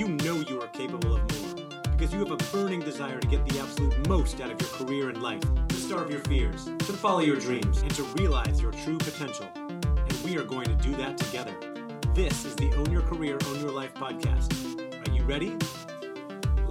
you know you are capable of more because you have a burning desire to get the absolute most out of your career and life, to starve your fears, to follow your dreams, and to realize your true potential. And we are going to do that together. This is the Own Your Career, Own Your Life podcast. Are you ready?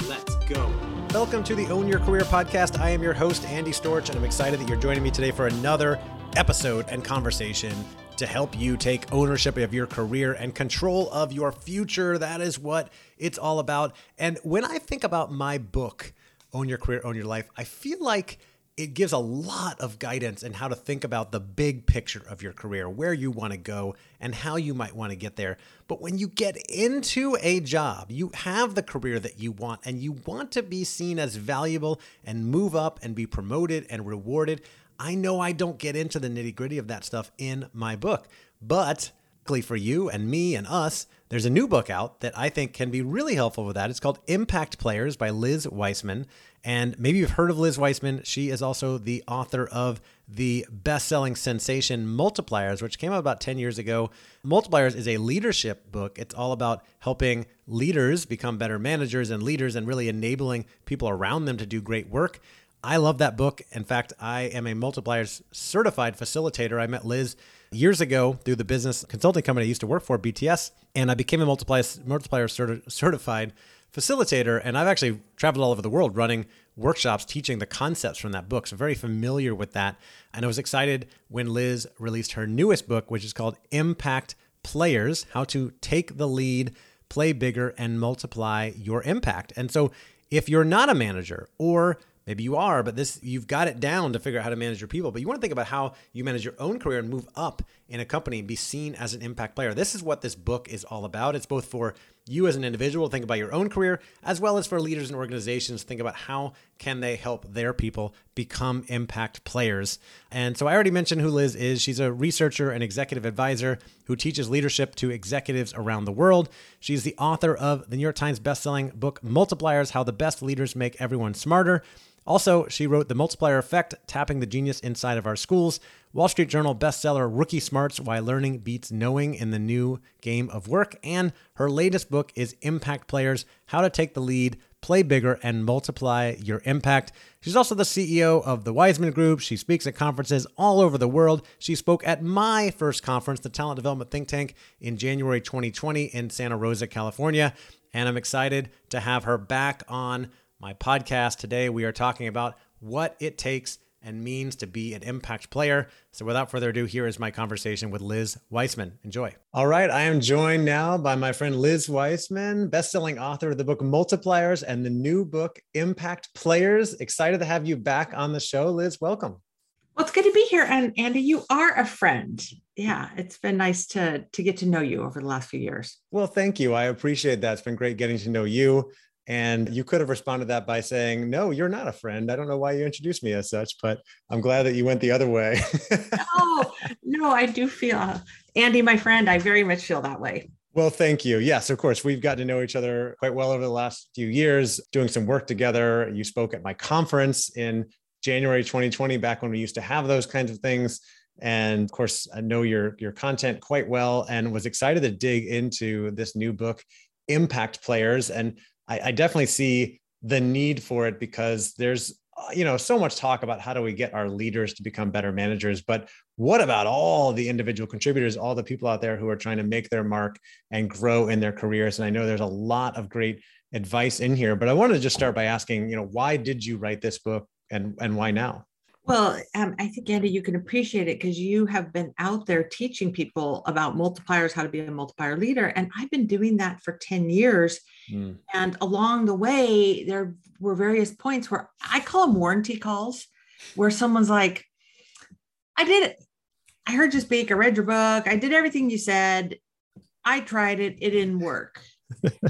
Let's go. Welcome to the Own Your Career podcast. I am your host, Andy Storch, and I'm excited that you're joining me today for another episode and conversation to help you take ownership of your career and control of your future. That is what it's all about. And when I think about my book, Own Your Career, Own Your Life, I feel like it gives a lot of guidance in how to think about the big picture of your career, where you want to go, and how you might want to get there. But when you get into a job, you have the career that you want, and you want to be seen as valuable and move up and be promoted and rewarded. I know I don't get into the nitty gritty of that stuff in my book, but luckily for you and me and us, there's a new book out that I think can be really helpful with that. It's called Impact Players by Liz Wiseman. And maybe you've heard of Liz Wiseman. She is also the author of the best selling sensation Multipliers, which came out about 10 years ago. Multipliers is a leadership book. It's all about helping leaders become better managers and leaders and really enabling people around them to do great work. I love that book. In fact, I am a multipliers certified facilitator. I met Liz years ago through the business consulting company I used to work for, BTS, and I became a multiplier, multiplier certi- certified facilitator. And I've actually traveled all over the world running workshops teaching the concepts from that book. So, very familiar with that. And I was excited when Liz released her newest book, which is called Impact Players How to Take the Lead, Play Bigger, and Multiply Your Impact. And so, if you're not a manager or Maybe you are, but this you've got it down to figure out how to manage your people. But you want to think about how you manage your own career and move up in a company and be seen as an impact player. This is what this book is all about. It's both for you as an individual think about your own career as well as for leaders and organizations think about how can they help their people become impact players. And so i already mentioned who liz is. She's a researcher and executive advisor who teaches leadership to executives around the world. She's the author of the new york times bestselling book multipliers how the best leaders make everyone smarter. Also, she wrote The Multiplier Effect Tapping the Genius Inside of Our Schools, Wall Street Journal bestseller Rookie Smarts Why Learning Beats Knowing in the New Game of Work, and her latest book is Impact Players How to Take the Lead, Play Bigger, and Multiply Your Impact. She's also the CEO of the Wiseman Group. She speaks at conferences all over the world. She spoke at my first conference, the Talent Development Think Tank, in January 2020 in Santa Rosa, California. And I'm excited to have her back on my podcast. Today, we are talking about what it takes and means to be an impact player. So, without further ado, here is my conversation with Liz Wiseman. Enjoy. All right. I am joined now by my friend Liz Wiseman, best-selling author of the book Multipliers and the new book Impact Players. Excited to have you back on the show. Liz, welcome. Well, it's good to be here. And Andy, you are a friend. Yeah, it's been nice to to get to know you over the last few years. Well, thank you. I appreciate that. It's been great getting to know you. And you could have responded that by saying, No, you're not a friend. I don't know why you introduced me as such, but I'm glad that you went the other way. no, no, I do feel, Andy, my friend, I very much feel that way. Well, thank you. Yes, of course. We've gotten to know each other quite well over the last few years, doing some work together. You spoke at my conference in January 2020, back when we used to have those kinds of things. And of course, I know your, your content quite well and was excited to dig into this new book, Impact Players. And I, I definitely see the need for it because there's uh, you know so much talk about how do we get our leaders to become better managers but what about all the individual contributors all the people out there who are trying to make their mark and grow in their careers? And i know there's a lot of great advice in here but i wanted to just start by asking you know why did you write this book and and why now well, um, I think, Andy, you can appreciate it because you have been out there teaching people about multipliers, how to be a multiplier leader. And I've been doing that for 10 years. Mm. And along the way, there were various points where I call them warranty calls, where someone's like, I did it. I heard you speak. I read your book. I did everything you said. I tried it. It didn't work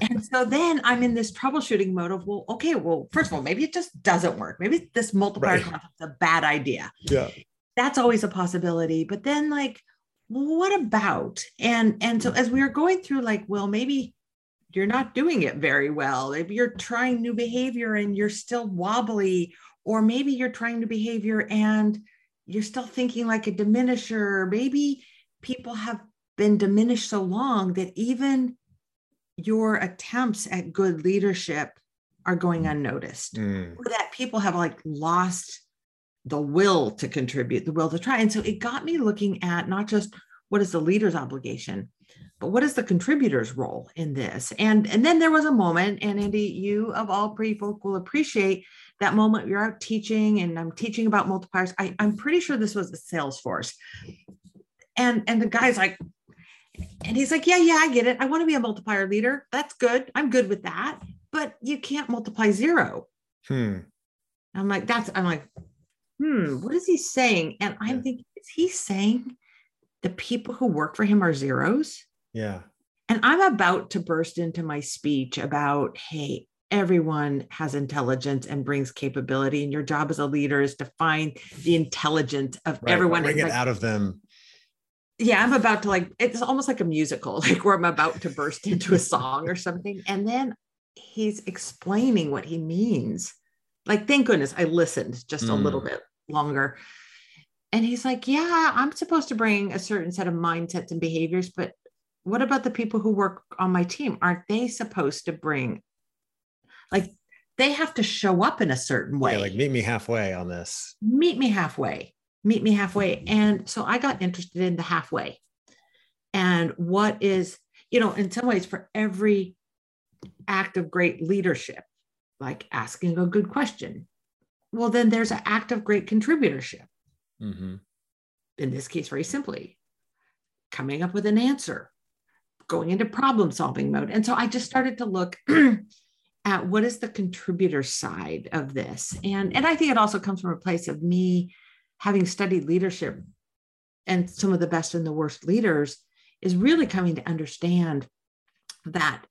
and so then I'm in this troubleshooting mode of, well, okay, well, first of all, maybe it just doesn't work. Maybe this multiplier right. concept is a bad idea. Yeah. That's always a possibility. But then like, what about? And and so as we are going through, like, well, maybe you're not doing it very well. Maybe you're trying new behavior and you're still wobbly, or maybe you're trying new behavior and you're still thinking like a diminisher. Maybe people have been diminished so long that even your attempts at good leadership are going unnoticed Mm. or that people have like lost the will to contribute the will to try. And so it got me looking at not just what is the leader's obligation but what is the contributor's role in this? And and then there was a moment and andy you of all people will appreciate that moment you're out teaching and i'm teaching about multipliers. I, i'm pretty sure this was the salesforce. And and the guy's like and he's like yeah yeah i get it i want to be a multiplier leader that's good i'm good with that but you can't multiply zero Hmm. I'm like, that's, I'm like, hmm, what is he saying? And I'm Yeah. thinking, is he saying the people who work for him are zeros? Yeah. And I'm about to burst into my speech about, hey, everyone has intelligence and brings capability. And your job as a leader is to find the intelligence of Right. everyone. Bring it like, out of them. Yeah, I'm about to like, it's almost like a musical, like where I'm about to burst into a song or something. And then he's explaining what he means. Like, thank goodness I listened just a little Mm. bit longer. And he's like, yeah, I'm supposed to bring a certain set of mindsets and behaviors, but what about the people who work on my team? Aren't they supposed to bring, like, they have to show up in a certain way? Yeah, like meet me halfway on this. meet me halfway meet me halfway. And so i got interested in the halfway. And what is you know in some ways for every act of great leadership like asking a good question well then there's an act of great contributorship. Hmm in this case very simply coming up with an answer going into problem solving mode. And so i just started to look at what is the contributor side of this? And and i think it also comes from a place of me having studied leadership and some of the best and the worst leaders is really coming to understand that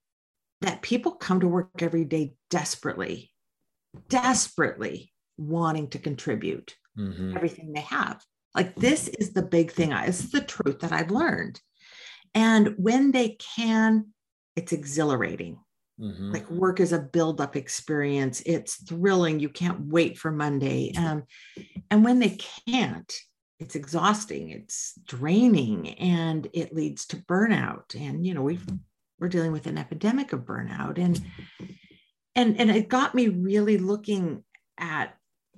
that people come to work every day desperately desperately wanting to contribute hmm everything they have. Like this is the big thing. I, this is the truth that I've learned. And when they can, it's exhilarating. Hmm Like work is a build-up experience. It's thrilling. You can't wait for Monday. Um, and when they can't, it's exhausting. It's draining, and it leads to burnout. And you know we've we're dealing with an epidemic of burnout, and and and it got me really looking at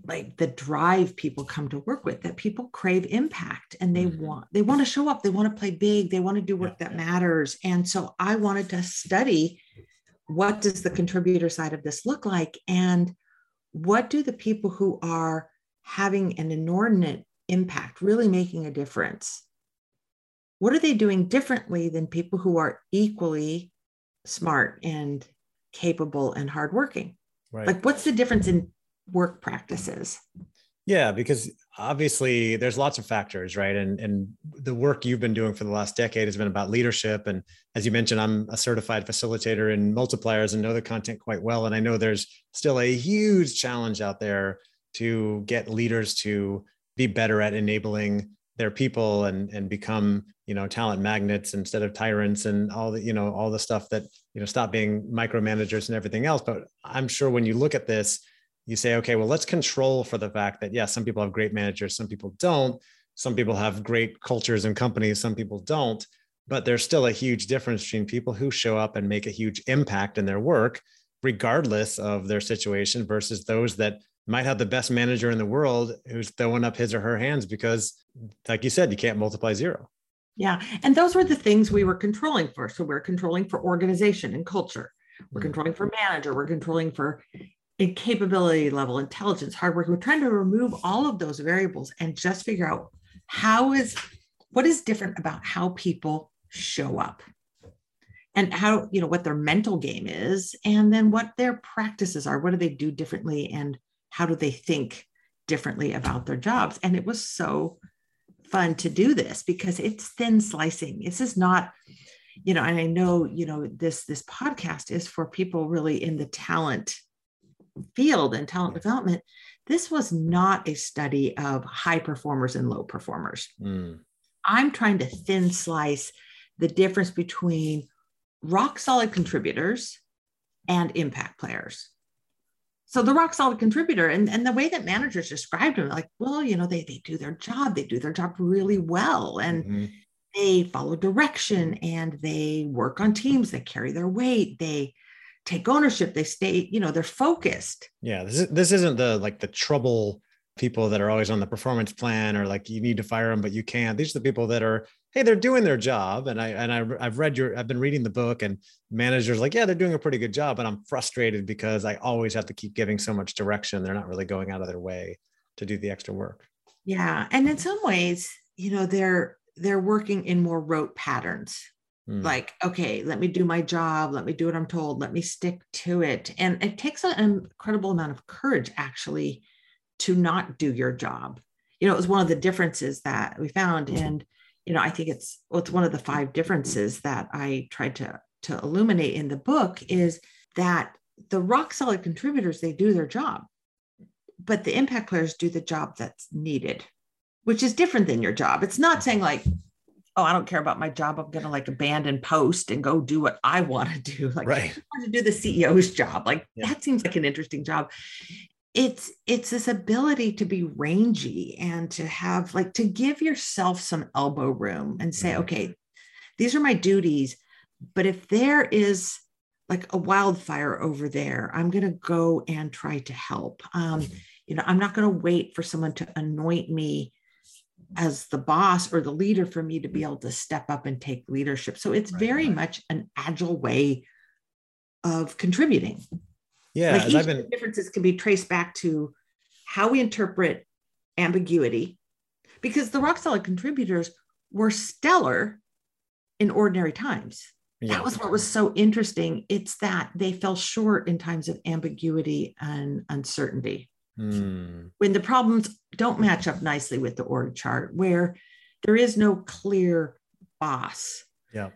like the drive people come to work with that people crave impact and they Mhm. want they want to show up they want to play big they want to do work that matters and so i wanted to study what does the contributor side of this look like? And what do the people who are having an inordinate impact really making a difference? What are they doing differently than people who are equally smart and capable and hardworking? Right. like what's the difference in work practices Yeah, because obviously there's lots of factors, right? And and the work you've been doing for the last decade has been about leadership. And as you mentioned, I'm a certified facilitator in multipliers and know the content quite well. And I know there's still a huge challenge out there to get leaders to be better at enabling their people and and become you know talent magnets instead of tyrants and all the you know all the stuff that you know stop being micromanagers and everything else but i'm sure when you look at this you say, okay, well, let's control for the fact that, yes, some people have great managers, some people don't. Some people have great cultures and companies, some people don't. But there's still a huge difference between people who show up and make a huge impact in their work, regardless of their situation, versus those that might have the best manager in the world who's throwing up his or her hands because, like you said, you can't multiply zero. yeah and those were the things we were controlling for so we're controlling for organization and culture we're Mm. controlling for manager we're controlling for a capability level intelligence hard work we're trying to remove all of those variables and just figure out how is what is different about how people show up? And how you know what their mental game is and then what their practices are. What do they do differently and how do they think differently about their jobs? And it was so fun to do this because it's thin slicing. This is not you know and i know you know this this podcast is for people really in the talent field and talent development this was not a study of high performers and low performers Mm. I'm trying to thin slice the difference between rock solid contributors and impact players. So the rock solid contributor and, and the way that managers described them, like, well, you know, they, they do their job, they do their job really well. And Mhm. they follow direction and they work on teams, they carry their weight, they take ownership, they stay, you know, they're focused. Yeah, this is this isn't the like the trouble people that are always on the performance plan or like you need to fire them but you can't. These are the people that are hey they're doing their job and I and I I've read your I've been reading the book and managers like yeah they're doing a pretty good job but I'm frustrated because I always have to keep giving so much direction. They're not really going out of their way to do the extra work. Yeah, and in some ways, you know, they're they're working in more rote patterns. Mm. Like, okay, let me do my job, let me do what I'm told, let me stick to it. And it takes an incredible amount of courage actually to not do your job. You know, it was one of the differences that we found. And, you know, I think it's well, it's one of the five differences that I tried to to illuminate in the book is that the rock solid contributors, they do their job, but the impact players do the job that's needed which is different than your job. It's not saying like, oh, I don't care about my job. I'm going to like abandon post and go do what I want to do. Like, right. I want to do the CEO's job. Like, yeah. that seems like an interesting job. It's it's this ability to be rangy and to have like to give yourself some elbow room and say, mm-hmm. okay, these are my duties. But if there is like a wildfire over there, I'm going to go and try to help. Um, mm-hmm. you know, I'm not going to wait for someone to anoint me as the boss or the leader for me to be mm. able to step up and take leadership. So it's right, very right. much an agile way of contributing. Yeah, like each been... differences can be traced back to how we interpret ambiguity, because the rock solid contributors were stellar in ordinary times. Yeah. That was what was so interesting. It's that they fell short in times of ambiguity and uncertainty. Mm. When the problems don't match up nicely with the org chart, where there is no clear boss. Yeah.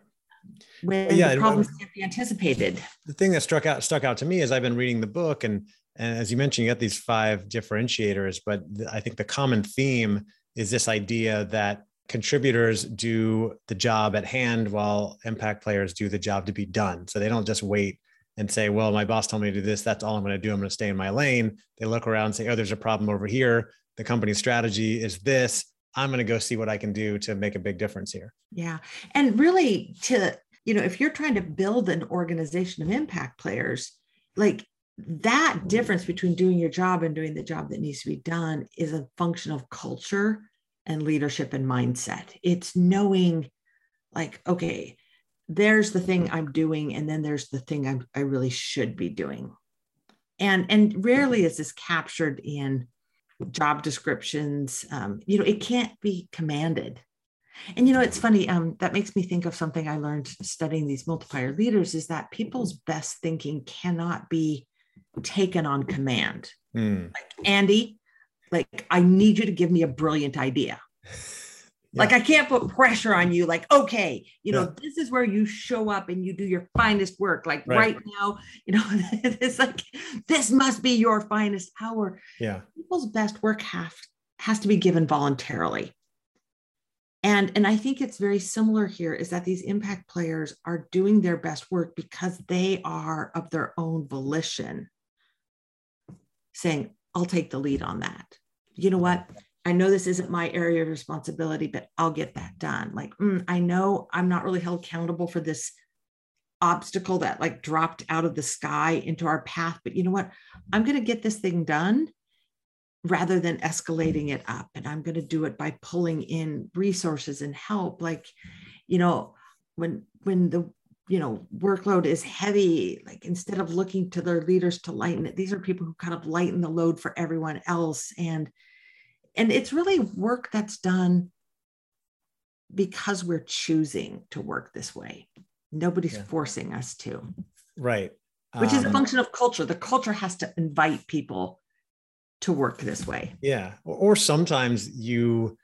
When yeah, the problems can't be anticipated. The thing that struck out stuck out to me as I've been reading the book, and and as you mentioned, you got these five differentiators, but I think the common theme is this idea that contributors do the job at hand while impact players do the job to be done. So they don't just wait and say, well, my boss told me to do this. That's all I'm going to do. I'm going to stay in my lane. They look around and say, oh, there's a problem over here. The company's strategy is this. I'm going to go see what I can do to make a big difference here. Yeah. And really, to, you know, if you're trying to build an organization of impact players, like that difference between doing your job and doing the job that needs to be done is a function of culture and leadership and mindset. It's knowing, like, okay, there's the thing I'm doing, and then there's the thing I'm, I really should be doing. And, and rarely is this captured in job descriptions. Um, you know, it can't be commanded. And you know, it's funny. Um, that makes me think of something I learned studying these multiplier leaders is that people's best thinking cannot be taken on command. Mm. Like Andy, like I need you to give me a brilliant idea. Like I can't put pressure on you. Like, okay, you know, yeah. this is where you show up and you do your finest work. Like right, right now, you know, it's like this must be your finest hour. Yeah. People's best work have has to be given voluntarily. And, and I think it's very similar here is that these impact players are doing their best work because they are of their own volition saying, I'll take the lead on that. You know what? I know this isn't my area of responsibility, but I'll get that done. Like, mm, I know I'm not really held accountable for this obstacle that like dropped out of the sky into our path, but you know what? I'm going to get this thing done rather than escalating it up. And I'm going to do it by pulling in resources and help. Like, you know, when, when the, you know, workload is heavy, like instead of looking to their leaders to lighten it, these are people who kind of lighten the load for everyone else. And, and it's really work that's done because we're choosing to work this way. Nobody's yeah. forcing us to. Right. Which um, is a um, function of culture. The culture has to invite people to work this way. Yeah. Or sometimes you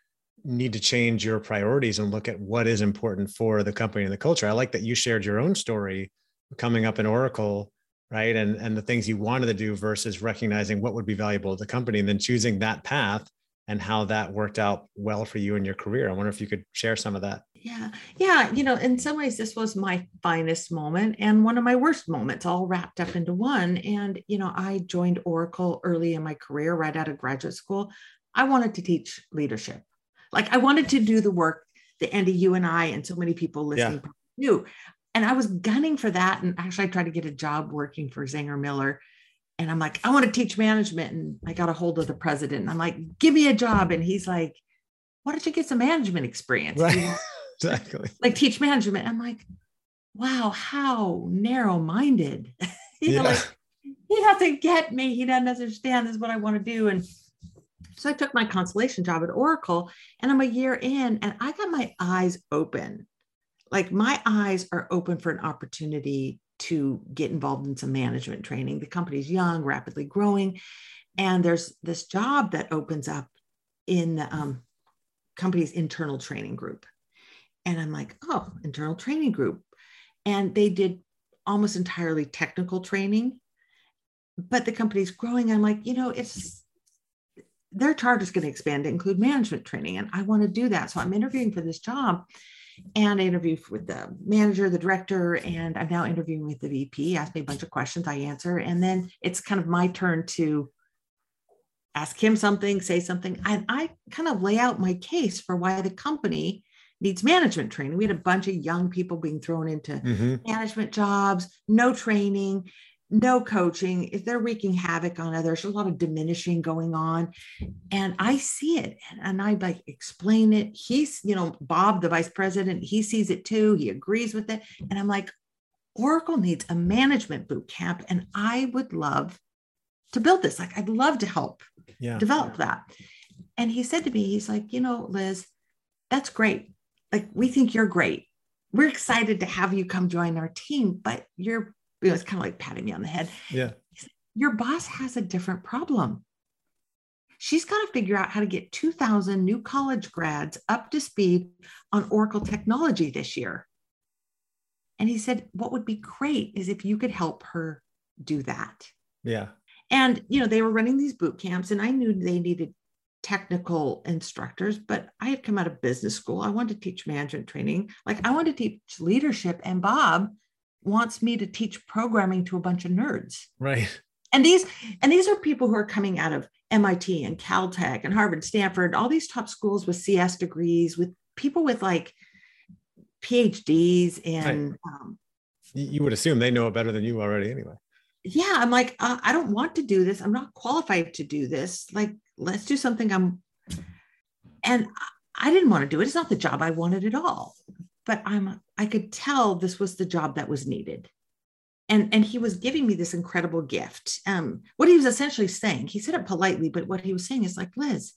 need to change your priorities and look at what is important for the company and the culture. I like that you shared your own story coming up in oracle right? And and the things you wanted to do versus recognizing what would be valuable to the company and then choosing that path and how that worked out well for you in your career. I wonder if you could share some of that. Yeah. Yeah. You know, in some ways, this was my finest moment and one of my worst moments, all wrapped up into one. And, you know, I joined Oracle early in my career, right out of graduate school. I wanted to teach leadership. Like, I wanted to do the work that Andy, you and I, and so many people listening yeah. knew. And I was gunning for that. And actually, I tried to get a job working for Zenger Miller. And I'm like, I want to teach management. And I got a hold of the president. And I'm like, give me a job. And he's like, why don't you get some management experience? Right. exactly. Like teach management. I'm like, wow, how narrow minded. you know, like he doesn't get me. He doesn't understand this is what I want to do. And so I took my consolation job at Oracle and I'm a year in and I got my eyes open. Like my eyes are open for an opportunity to get involved in some management training. The company's young, rapidly growing. And there's this job that opens up in the um, company's internal training group. And I'm like, oh, internal training group. And they did almost entirely technical training, but the company's growing. I'm like, you know, it's their charter is going to expand to include management training. And I want to do that. So I'm interviewing for this job. And I interviewed with the manager, the director, and I'm now interviewing with the VP. Asked me a bunch of questions, I answer. And then it's kind of my turn to ask him something, say something. And I kind of lay out my case for why the company needs management training. We had a bunch of young people being thrown into mm-hmm. management jobs, no training, no coaching. If they're wreaking havoc on others, there's a lot of diminishing going on. And I see it and I like explain it. He's, you know, Bob, the vice president, he sees it too. He agrees with it. And I'm like, Oracle needs a management boot camp. And I would love to build this. Like, I'd love to help yeah. develop that. And he said to me, he's like, you know, Liz, that's great like we think you're great. We're excited to have you come join our team, but you're you know, it's kind of like patting me on the head. Yeah. Your boss has a different problem. She's got to figure out how to get 2,000 new college grads up to speed on Oracle technology this year. And he said, What would be great is if you could help her do that. Yeah. And, you know, they were running these boot camps, and I knew they needed technical instructors, but I had come out of business school. I wanted to teach management training. Like I wanted to teach leadership. And Bob wants me to teach programming to a bunch of nerds. Right. And these, and these are people who are coming out of MIT and Caltech and Harvard, Stanford, all these top schools with CS degrees, with people with like PhDs and right. um, you would assume they know it better than you already anyway. Yeah, I'm like, uh, I don't want to do this. I'm not qualified to do this. Like, let's do something I'm and I didn't want to do it. It's not the job I wanted at all. But I'm I could tell this was the job that was needed. And, and he was giving me this incredible gift. Um, what he was essentially saying, he said it politely, but what he was saying is like, Liz,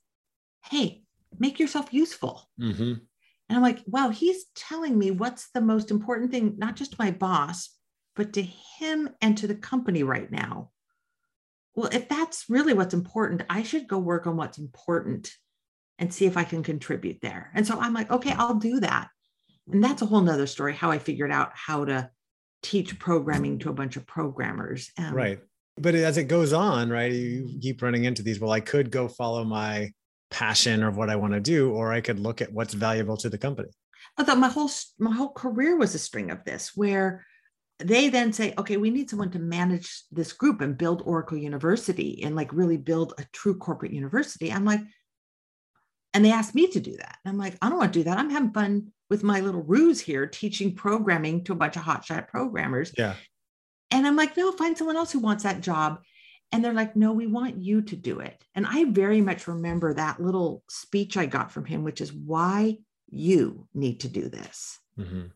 hey, make yourself useful. Mm-hmm. And I'm like, wow, he's telling me what's the most important thing, not just to my boss, but to him and to the company right now well, if that's really what's important, I should go work on what's important and see if I can contribute there. And so I'm like, okay, I'll do that. And that's a whole nother story how I figured out how to teach programming to a bunch of programmers. Um, right. But as it goes on, right, you keep running into these. Well, I could go follow my passion or what I want to do, or I could look at what's valuable to the company. I thought my whole my whole career was a string of this, where they then say, okay, we need someone to manage this group and build Oracle University and like really build a true corporate university. I'm like, and they asked me to do that. And I'm like, I don't want to do that. I'm having fun with my little ruse here, teaching programming to a bunch of hotshot programmers. Yeah. And I'm like, no, find someone else who wants that job. And they're like, no, we want you to do it. And I very much remember that little speech I got from him, which is why you need to do this. Mm-hmm.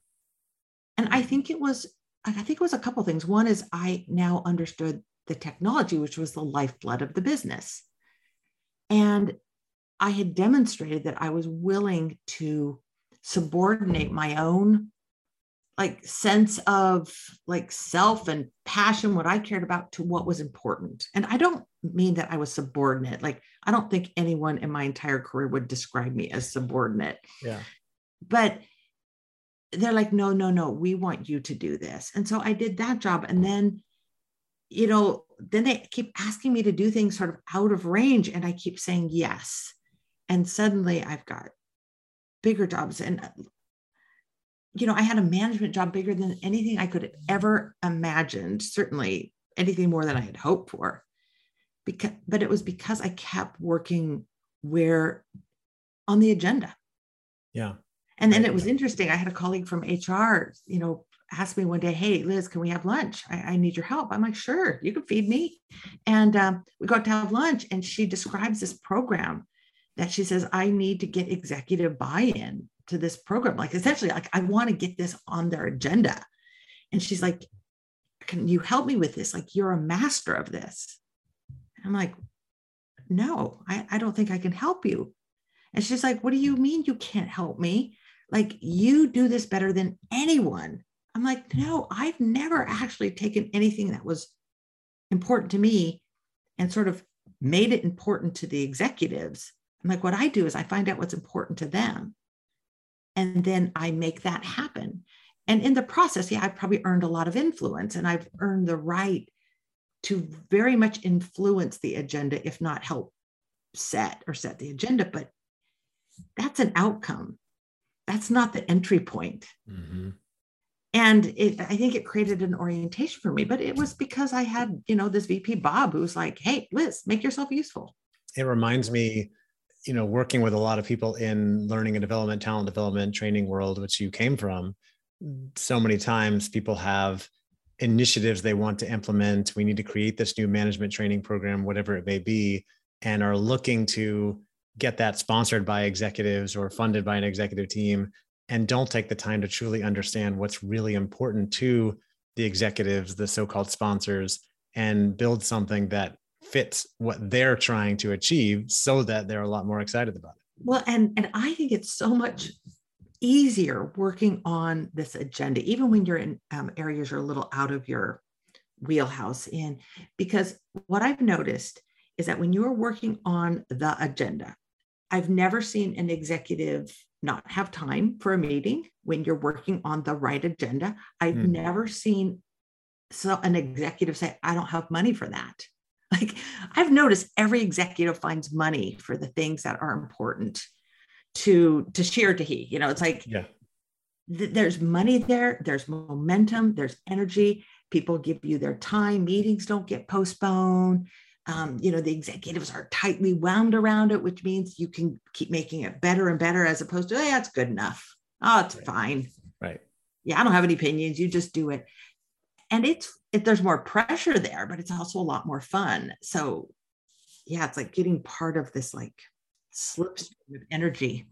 And I think it was I think it was a couple things. One is I now understood the technology, which was the lifeblood of the business. And I had demonstrated that I was willing to subordinate my own like sense of like self and passion what i cared about to what was important and i don't mean that i was subordinate like i don't think anyone in my entire career would describe me as subordinate yeah but they're like, no, no, no, we want you to do this. And so I did that job. And then, you know, then they keep asking me to do things sort of out of range. And I keep saying yes. And suddenly I've got bigger jobs. And, you know, I had a management job bigger than anything I could ever imagined, certainly anything more than I had hoped for. Because, but it was because I kept working where on the agenda. Yeah And then it was interesting. I had a colleague from HR, you know, asked me one day, Hey, Liz, can we have lunch? I, I need your help. I'm like, Sure, you can feed me. And um, we got to have lunch, and she describes this program that she says, I need to get executive buy in to this program. Like, essentially, like, I want to get this on their agenda. And she's like, Can you help me with this? Like, you're a master of this. I'm like, No, I, I don't think I can help you. And she's like, What do you mean you can't help me? Like, you do this better than anyone. I'm like, no, I've never actually taken anything that was important to me and sort of made it important to the executives. I'm like, what I do is I find out what's important to them. And then I make that happen. And in the process, yeah, I've probably earned a lot of influence and I've earned the right to very much influence the agenda, if not help set or set the agenda. But that's an outcome. That's not the entry point. Mm-hmm and it, i think it created an orientation for me but it was because i had you know this vp bob who was like hey liz make yourself useful it reminds me you know working with a lot of people in learning and development talent development training world which you came from so many times people have initiatives they want to implement. We need to create this new management training program whatever it may be and are looking to get that sponsored by executives or funded by an executive team and don't take the time to truly understand what's really important to the executives, the so called sponsors, and build something that fits what they're trying to achieve so that they're a lot more excited about it. Well, and, and I think it's so much easier working on this agenda, even when you're in um, areas you're a little out of your wheelhouse in, because what I've noticed is that when you're working on the agenda, I've never seen an executive not have time for a meeting when you're working on the right agenda. I've mm. never seen so an executive say, I don't have money for that. Like I've noticed every executive finds money for the things that are important to to share to he. You know, it's like yeah. th- there's money there, there's momentum, there's energy. People give you their time, meetings don't get postponed um, you know the executives are tightly wound around it which means you can keep making it better and better as opposed to yeah it's good enough oh it's right. fine right yeah i don't have any opinions you just do it and it's it, there's more pressure there but it's also a lot more fun. So yeah it's like getting part of this like slipstream of energy.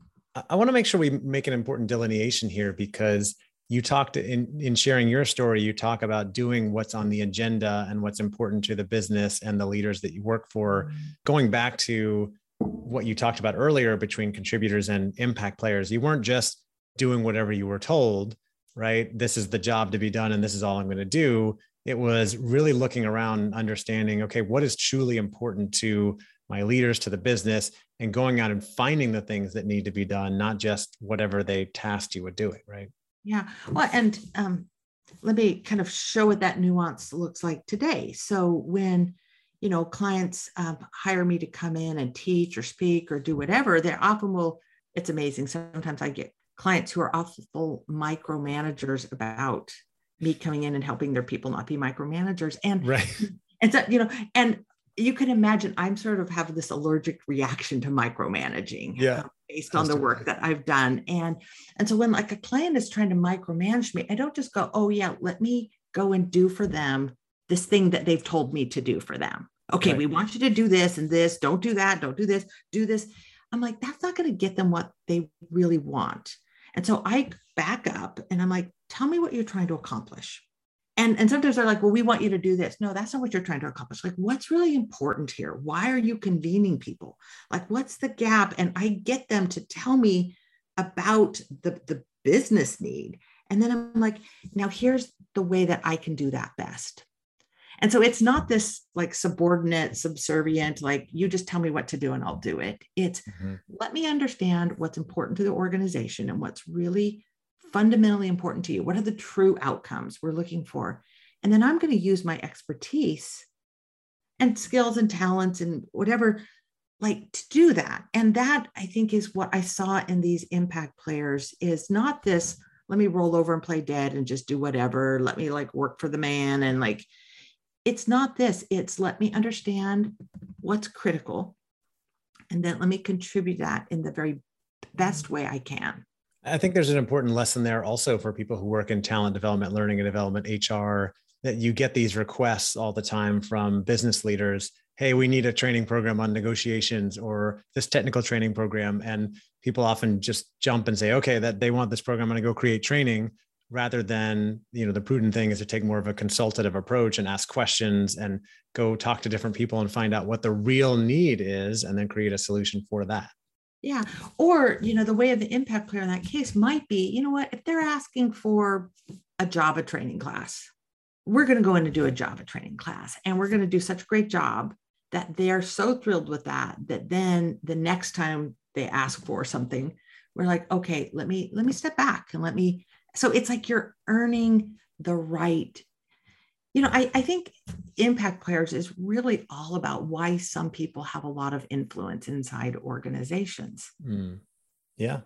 I want to make sure we make an important delineation here because you talked in in sharing your story you talk about doing what's on the agenda and what's important to the business and the leaders that you work for. Mm-hmm. Going back to what you talked about earlier between contributors and impact players you weren't just doing whatever you were told right this is the job to be done and this is all i'm going to do it was really looking around understanding okay what is truly important to my leaders to the business and going out and finding the things that need to be done not just whatever they tasked you with doing right yeah. Well, and um, let me kind of show what that nuance looks like today. So when you know clients um, hire me to come in and teach or speak or do whatever, they often will. It's amazing. Sometimes I get clients who are awful micromanagers about me coming in and helping their people not be micromanagers. And right. And so, you know, and you can imagine I'm sort of have this allergic reaction to micromanaging. Yeah. Um, based on the work that I've done. And and so when like a client is trying to micromanage me, I don't just go, oh yeah, let me go and do for them this thing that they've told me to do for them. Okay, right. we want you to do this and this, don't do that, don't do this, do this. I'm like, that's not going to get them what they really want. And so I back up and I'm like, tell me what you're trying to accomplish. And and sometimes they're like well we want you to do this. No that's not what you're trying to accomplish. Like what's really important here? Why are you convening people? Like what's the gap? And i get them to tell me about the the business need. And then i'm like now here's the way that i can do that best and so it's not this like subordinate subservient like you just tell me what to do and i'll do it it's mm-hmm. let me understand what's important to the organization and what's really fundamentally important to you? What are the true outcomes we're looking for? And then I'm going to use my expertise and skills and talents and whatever like to do that. And that I think is what I saw in these impact players is not this let me roll over and play dead and just do whatever, let me like work for the man and like it's not this, it's let me understand what's critical and then let me contribute that in the very best way I can. I think there's an important lesson there also for people who work in talent development, learning and development, HR, that you get these requests all the time from business leaders. Hey, we need a training program on negotiations or this technical training program. And people often just jump and say, okay, that they want this program, I'm going to go create training rather than, you know, the prudent thing is to take more of a consultative approach and ask questions and go talk to different people and find out what the real need is and then create a solution for that. Yeah. Or, you know, the way of the impact player in that case might be, you know what, if they're asking for a Java training class, we're going to go in and do a Java training class and we're going to do such a great job that they're so thrilled with that that then the next time they ask for something, we're like, okay, let me let me step back and let me so it's like you're earning the right you know, I, I think impact players is really all about why some people have a lot of influence inside organizations. Mm. Yeah.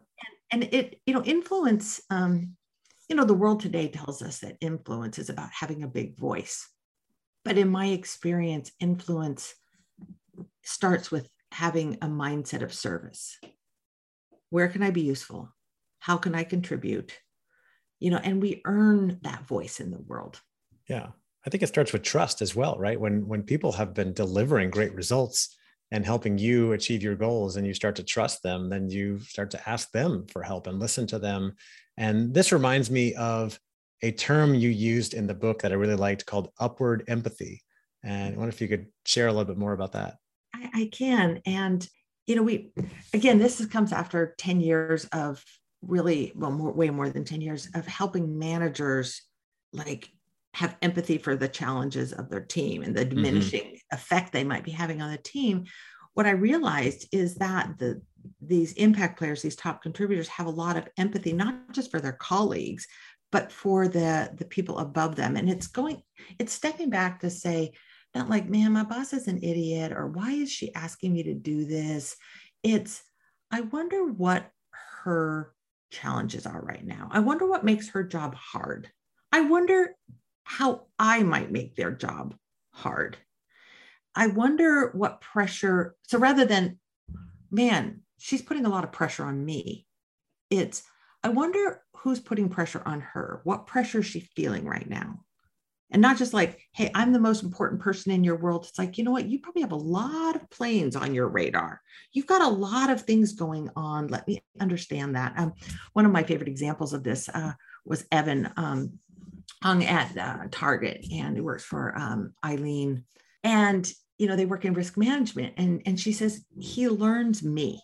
And, and, it, you know, influence, um, you know, the world today tells us that influence is about having a big voice. But in my experience, influence starts with having a mindset of service. Where can I be useful? How can I contribute? You know, and we earn that voice in the world. Yeah. I think it starts with trust as well, right? When when people have been delivering great results and helping you achieve your goals and you start to trust them, then you start to ask them for help and listen to them. And this reminds me of a term you used in the book that I really liked called upward empathy. And I wonder if you could share a little bit more about that. I, I can. And, you know, we, again, this comes after 10 years of really, well, more, way more than 10 years of helping managers like have empathy for the challenges of their team and the mm-hmm. diminishing mm-hmm. effect they might be having on the team what i realized is that the these impact players these top contributors have a lot of empathy not just for their colleagues but for the the people above them and it's going it's stepping back to say not like man my boss is an idiot or why is she asking me to do this it's i wonder what her challenges are right now i wonder what makes her job hard I wonder how I might make their job hard. I wonder what pressure. So rather than, man, she's putting a lot of pressure on me, it's, I wonder who's putting pressure on her. What pressure is she feeling right now? And not just like, hey, I'm the most important person in your world. It's like, you know what? You probably have a lot of planes on your radar. You've got a lot of things going on. Let me understand that. Um, one of my favorite examples of this uh, was Evan. Um, hung at uh, Target and he works for um, Eileen. And, you know, they work in risk management. And, and she says, he learns me,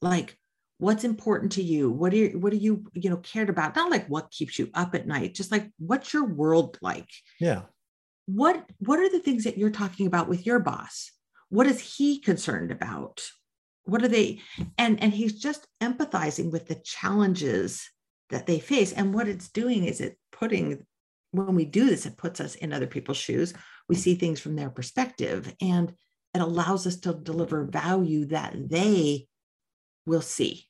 like what's important to you? What you, what do you, you know, cared about? Not like what keeps you up at night, just like what's your world like? Yeah. What, what are the things that you're talking about with your boss? What is he concerned about? What are they? And, and he's just empathizing with the challenges that they face. And what it's doing is it putting when we do this, it puts us in other people's shoes. We see things from their perspective and it allows us to deliver value that they will see.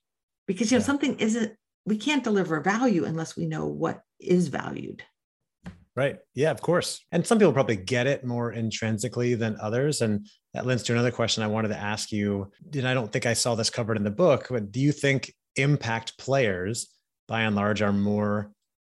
Because you know, yeah. something isn't, we can't deliver value unless we know what is valued. Right. Yeah, of course. And some people probably get it more intrinsically than others. And that lends to another question I wanted to ask you. And I don't think I saw this covered in the book, but do you think impact players, by and large, are more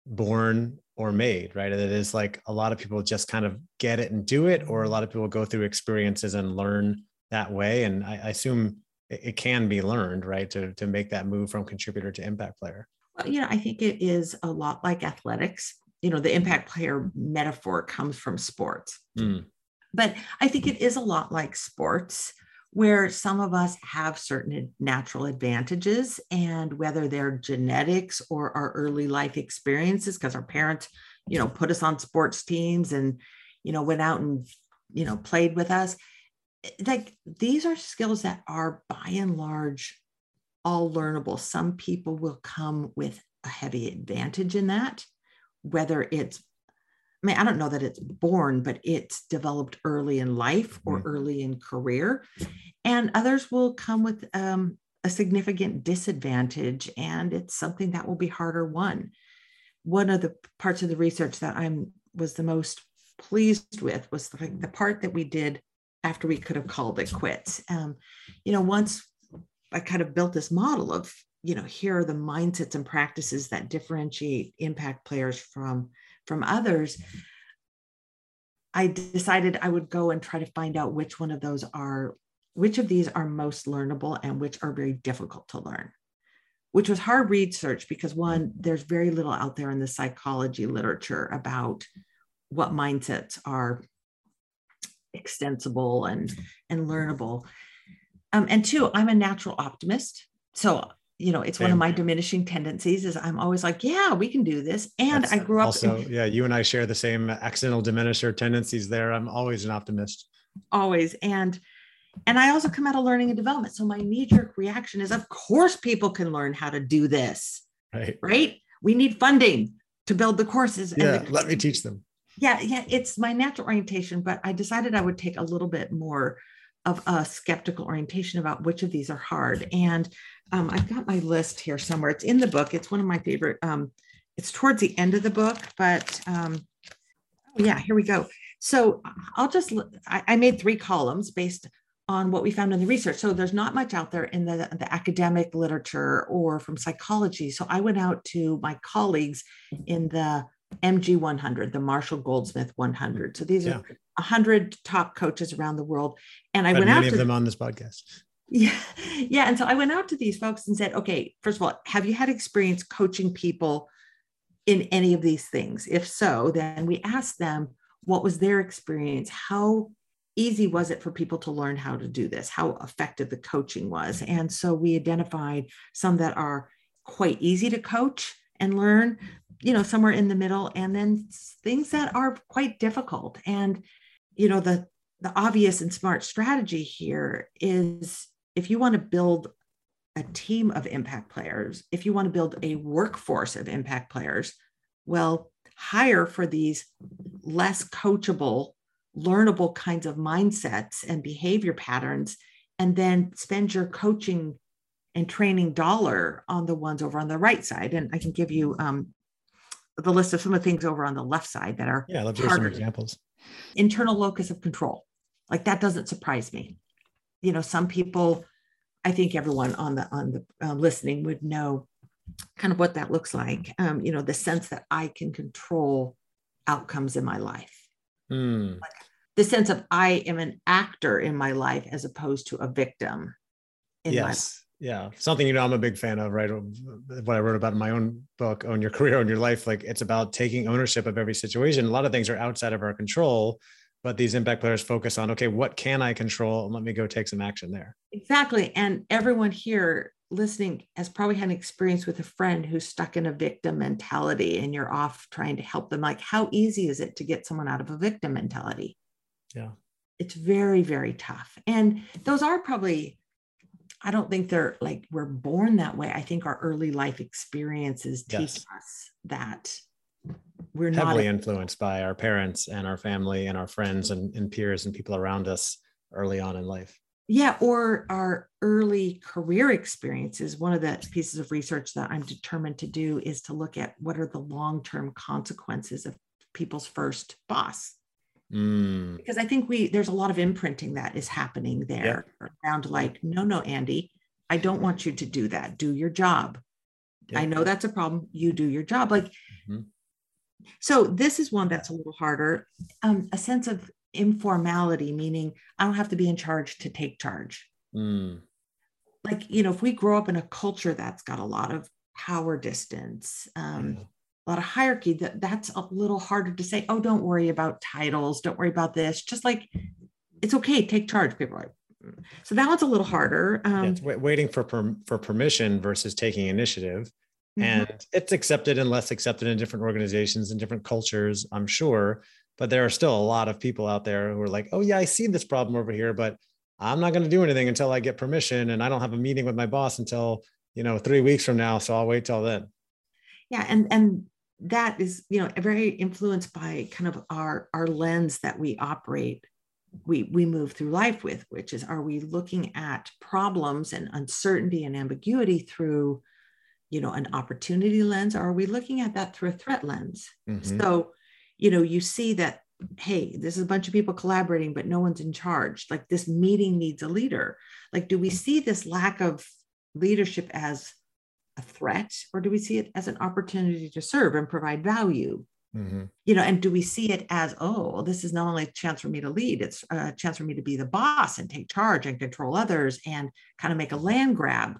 born or made, right? It is like a lot of people just kind of get it and do it, or a lot of people go through experiences and learn that way. And I, I assume it, can be learned, right? To, to make that move from contributor to impact player. Well, you know, I think it is a lot like athletics. You know, the impact player metaphor comes from sports. Mm. But I think it is a lot like sports where some of us have certain natural advantages and whether they're genetics or our early life experiences because our parents you know put us on sports teams and you know went out and you know played with us like these are skills that are by and large all learnable some people will come with a heavy advantage in that whether it's I mean, I don't know that it's born, but it's developed early in life or mm-hmm. early in career. And others will come with um, a significant disadvantage, and it's something that will be harder won. One of the parts of the research that I'm was the most pleased with was the, the part that we did after we could have called it quits. Um, you know, once I kind of built this model of you know here are the mindsets and practices that differentiate impact players from from others i decided i would go and try to find out which one of those are which of these are most learnable and which are very difficult to learn which was hard research because one there's very little out there in the psychology literature about what mindsets are extensible and and learnable. Um, and two i'm a natural optimist. So you know it's Same. one of my diminishing tendencies is i'm always like yeah we can do this. And That's i grew up also in, yeah you and i share the same accidental diminisher tendencies there. I'm always an optimist. Always. And and i also come out of learning and development. So my knee-jerk reaction is of course people can learn how to do this. Right. Right? We need funding to build the courses yeah the, let me teach them yeah yeah it's my natural orientation but i decided i would take a little bit more of a skeptical orientation about which of these are hard and um, I've got my list here somewhere. It's in the book. It's one of my favorite. Um, it's towards the end of the book, but um, oh yeah, here we go. So I'll just, I, I made three columns based on what we found in the research. So there's not much out there in the, the academic literature or from psychology. So I went out to my colleagues in the MG 100, the Marshall Goldsmith 100. So these yeah. are 100 top coaches around the world. And I went out to them on this podcast. Yeah. Yeah. And so I went out to these folks and said, okay, first of all, have you had experience coaching people in any of these things? If so, then we asked them what was their experience? How easy was it for people to learn how to do this? How effective the coaching was? And so we identified some that are quite easy to coach and learn, you know, somewhere in the middle, and then things that are quite difficult. And, you know, the the obvious and smart strategy here is if you want to build a team of impact players, if you want to build a workforce of impact players, well, hire for these less coachable, learnable kinds of mindsets and behavior patterns, and then spend your coaching and training dollar on the ones over on the right side. And I can give you um, the list of some of the things over on the left side that are yeah, I love to hear some examples. Internal locus of control, like that doesn't surprise me. You know some people i think everyone on the on the uh, listening would know kind of what that looks like. Um, you know the sense that i can control outcomes in my life. Mm. like the sense of i am an actor in my life as opposed to a victim yes yeah something you know i'm a big fan of right uh, what i wrote about in my own book own your career own your life like it's about taking ownership of every situation. A lot of things are outside of our control but these impact players focus on okay what can i control? And let me go take some action there. Exactly and everyone here listening has probably had an experience with a friend who's stuck in a victim mentality and you're off trying to help them. Like how easy is it to get someone out of a victim mentality? Yeah. It's very very tough and those are probably i don't think they're like we're born that way. I think our early life experiences teach yes. us that we're heavily not influenced by our parents and our family and our friends and, and peers and people around us early on in life. Yeah or our early career experiences. One of the pieces of research that i'm determined to do is to look at what are the long-term consequences of people's first boss mm. because i think we there's a lot of imprinting that is happening there yeah. around like no no andy i don't want you to do that do your job yeah. i know that's a problem you do your job like mm-hmm. So this is one that's a little harder. Um, a sense of informality, meaning I don't have to be in charge to take charge. Mm. Like, you know, if we grow up in a culture that's got a lot of power distance, um. A lot of hierarchy, that that's a little harder to say, oh, don't worry about titles, don't worry about this. Just like it's okay, take charge. People like, mm. so that one's a little harder. Um, yeah, it's waiting for per- for permission versus taking initiative. Mm-hmm. And it's accepted and less accepted in different organizations and different cultures, I'm sure. But there are still a lot of people out there who are like, oh, yeah, I see this problem over here, but I'm not going to do anything until I get permission. And I don't have a meeting with my boss until, you know, three weeks from now. So I'll wait till then. Yeah. And, and, that is you know very influenced by kind of our our lens that we operate we we move through life with which is are we looking at problems and uncertainty and ambiguity through you know an opportunity lens or are we looking at that through a threat lens? Mm-hmm. so you know you see that hey this is a bunch of people collaborating but no one's in charge. Like this meeting needs a leader. Like do we see this lack of leadership as a threat or do we see it as an opportunity to serve and provide value? Mm-hmm. You know, and do we see it as, oh, this is not only a chance for me to lead, it's a chance for me to be the boss and take charge and control others and kind of make a land grab,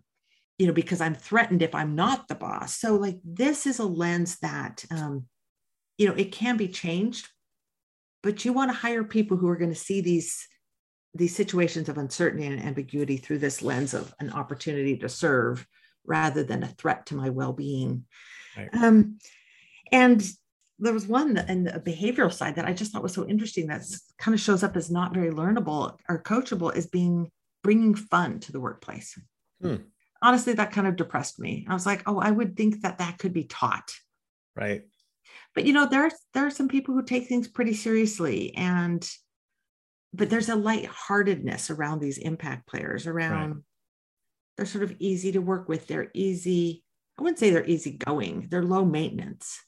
you know, because I'm threatened if I'm not the boss. So, like, this is a lens that, um, you know, it can be changed, but you want to hire people who are going to see these these situations of uncertainty and ambiguity through this lens of an opportunity to serve rather than a threat to my well-being right. um, and there was one in the behavioral side that i just thought was so interesting that kind of shows up as not very learnable or coachable is being bringing fun to the workplace hmm. honestly that kind of depressed me i was like oh i would think that that could be taught right but you know there there are some people who take things pretty seriously and but there's a lightheartedness around these impact players around right. They're sort of easy to work with. They're easy i wouldn't say they're easy going they're low maintenance.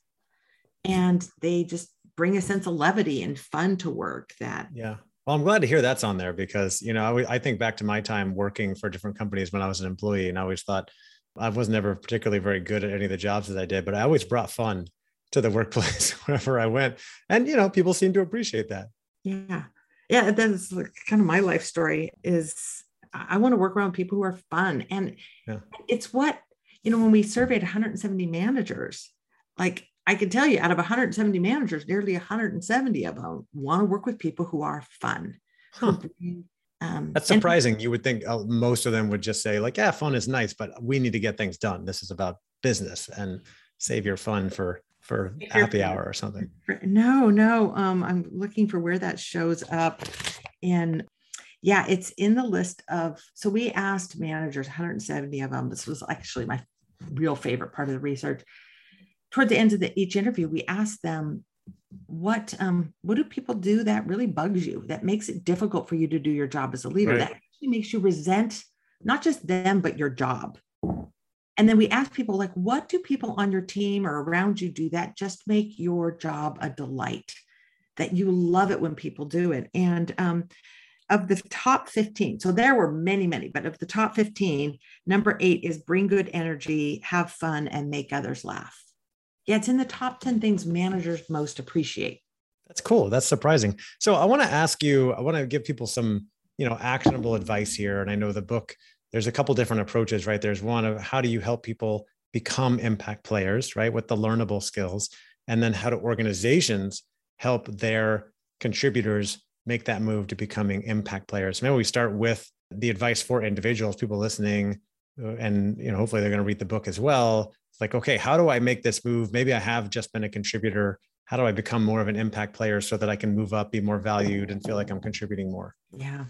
And they just bring a sense of levity and fun to work that yeah. Well i'm glad to hear that's on there because you know I, I think back to my time working for different companies when i was an employee and i always thought i was never particularly very good at any of the jobs that i did but i always brought fun to the workplace wherever i went. And you know people seem to appreciate that. Yeah. Yeah that's kind of my life story is i want to work around people who are fun and yeah. it's what you know when we surveyed 170 managers like i can tell you out of 170 managers nearly 170 of them want to work with people who are fun huh. um, that's surprising and, you would think oh, most of them would just say like yeah fun is nice but we need to get things done this is about business and save your fun for for happy hour or something. No, no. Um, I'm looking for where that shows up. And yeah, it's in the list of, so we asked managers, 170 of them. This was actually my real favorite part of the research. Toward the end of the, each interview, we asked them, what um, what do people do that really bugs you, that makes it difficult for you to do your job as a leader, right. that actually makes you resent not just them, but your job? and then we asked people like what do people on your team or around you do that just make your job a delight that you love it when people do it and um, of the top 15 so there were many many but of the top 15 number eight is bring good energy have fun and make others laugh yeah it's in the top 10 things managers most appreciate that's cool that's surprising so i want to ask you i want to give people some you know actionable advice here and i know the book there's a couple different approaches, right? There's one of how do you help people become impact players, right? With the learnable skills. And then how do organizations help their contributors make that move to becoming impact players? Maybe we start with the advice for individuals, people listening, uh, and you know, hopefully they're going to read the book as well. It's like, okay, how do I make this move? Maybe I have just been a contributor. How do I become more of an impact player so that I can move up, be more valued, and feel like I'm contributing more? Yeah.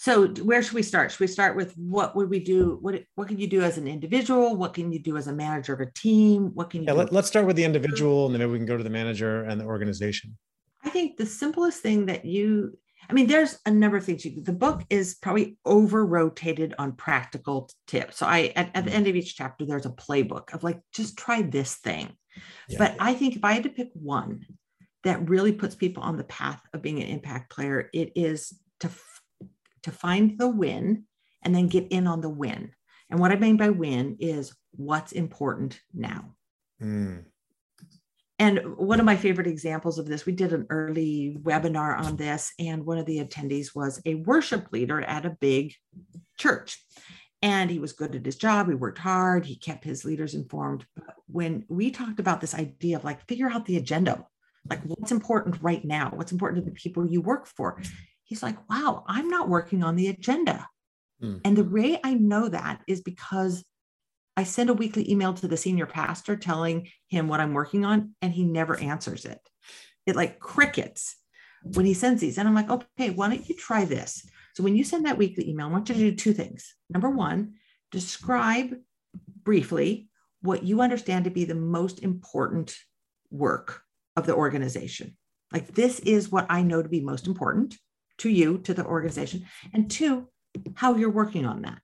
So where should we start? Should we start with what would we do? What what can you do as an individual? What can you do as a manager of a team? What can you yeah, let, us start with the individual and then maybe we can go to the manager and the organization. I think the simplest thing that you I mean, there's a number of things you the book is probably over rotated on practical tips. So I at, at, the end of each chapter, there's a playbook of like, just try this thing. Yeah. But I think if I had to pick one that really puts people on the path of being an impact player, it is to to find the win and then get in on the win. And what I mean by win is what's important now. Mm. And one of my favorite examples of this, we did an early webinar on this, and one of the attendees was a worship leader at a big church. And he was good at his job. He worked hard. He kept his leaders informed. But when we talked about this idea of like, figure out the agenda, like what's important right now, what's important to the people you work for, he's like, wow, I'm not working on the agenda. Mm. And the way I know that is because I send a weekly email to the senior pastor telling him what I'm working on, and he never answers it. It like crickets when he sends these. And I'm like, okay, why don't you try this? So when you send that weekly email, I want you to do two things. Number one, describe briefly what you understand to be the most important work of the organization. Like, this is what I know to be most important to you, to the organization, and two, how you're working on that.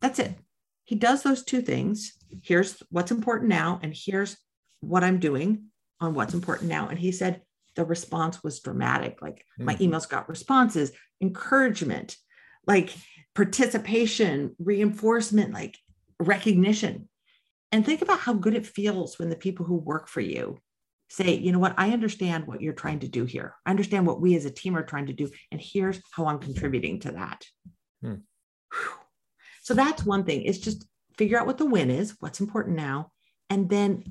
That's it. He does those two things. Here's what's important now, and here's what I'm doing on what's important now. And he said the response was dramatic. Like mm-hmm. my emails got responses, encouragement, like participation, reinforcement, like recognition. and think about how good it feels when the people who work for you say, you know what, I understand what you're trying to do here. I understand what we as a team are trying to do. And here's how I'm contributing to that. Hmm. So that's one thing is just figure out what the win is, what's important now, and then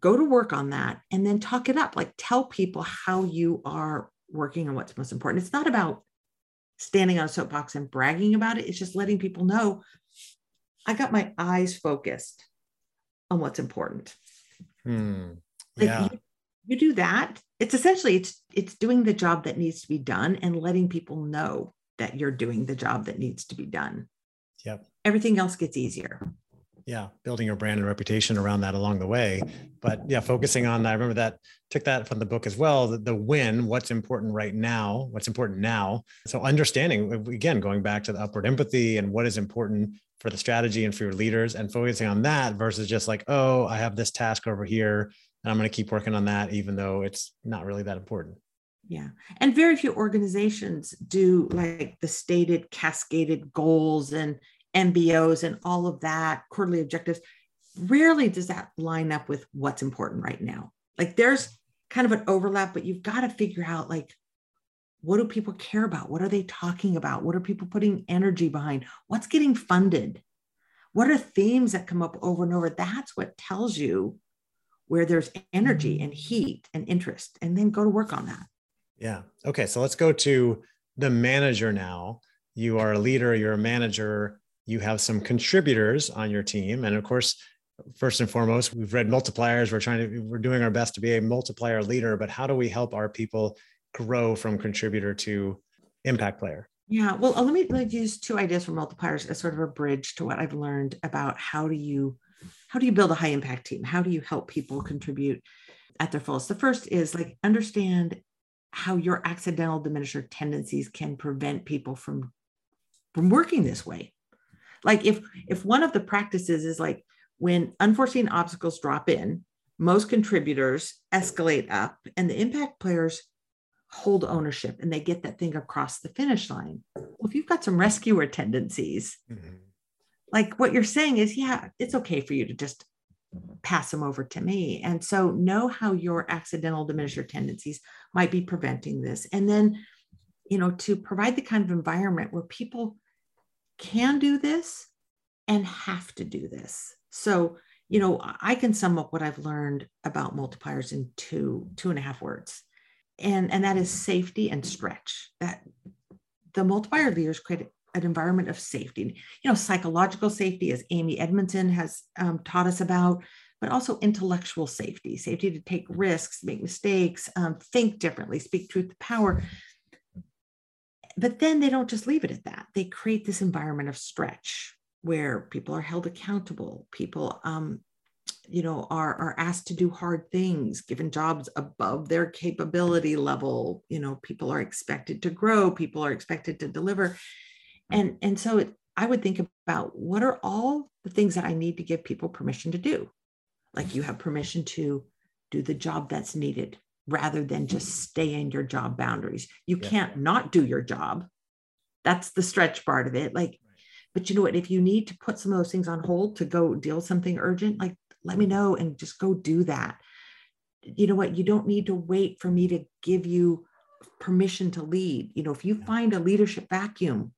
go to work on that and then talk it up. Like tell people how you are working on what's most important. It's not about standing on a soapbox and bragging about it. It's just letting people know I got my eyes focused on what's important. Hmm. Yeah. You, you do that. It's essentially it's it's doing the job that needs to be done and letting people know that you're doing the job that needs to be done. Yep. Everything else gets easier. Yeah, building your brand and reputation around that along the way. But yeah, focusing on that. I remember that took that from the book as well. The, the win, what's important right now, what's important now. So understanding uh, again, going back to the upward empathy and what is important for the strategy and for your leaders and focusing on that versus just like, oh, I have this task over here and I'm going to keep working on that, even though it's not really that important. Yeah. And very few organizations do like the stated cascaded goals and MBOs and all of that, quarterly objectives. Rarely does that line up with what's important right now. Like there's kind of an overlap, but you've got to figure out like, what do people care about? What are they talking about? What are people putting energy behind? What's getting funded? What are themes that come up over and over? That's what tells you where there's energy mm-hmm. and heat and interest, and then go to work on that. Yeah. Okay. So let's go to the manager now. You are a leader, you're a manager, you have some contributors on your team. And of course, first and foremost, we've read multipliers. We're trying to, we're doing our best to be a multiplier leader, but how do we help our people grow from contributor to impact player? Yeah, well, uh, let me like use two ideas for multipliers as sort of a bridge to what I've learned about how do you how do you build a high impact team? How do you help people contribute at their fullest? The first is like understand how your accidental diminisher tendencies can prevent people from from working this way. Like if if one of the practices is like when unforeseen obstacles drop in, most contributors escalate up and the impact players hold ownership and they get that thing across the finish line. Well, if you've got some rescuer tendencies, mm-hmm like what you're saying is, yeah, it's okay for you to just pass them over to me. And so know how your accidental diminisher tendencies might be preventing this. And then, you know, to provide the kind of environment where people can do this and have to do this. So, you know, I can sum up what I've learned about multipliers in two, two and a half words. And, and that is safety and stretch. That the multiplier leaders create an environment of safety. You know, psychological safety, as Amy Edmondson has um, taught us about, but also intellectual safety, safety to take risks, make mistakes, um, think differently, speak truth to power. But then they don't just leave it at that. They create this environment of stretch where people are held accountable. People, um, you know, are, are asked to do hard things, given jobs above their capability level. You know, people are expected to grow. People are expected to deliver and and so it, i would think about what are all the things that i need to give people permission to do like you have permission to do the job that's needed rather than just stay in your job boundaries you yeah. can't not do your job that's the stretch part of it like but you know what if you need to put some of those things on hold to go deal something urgent like let me know and just go do that you know what you don't need to wait for me to give you permission to lead you know if you find a leadership vacuum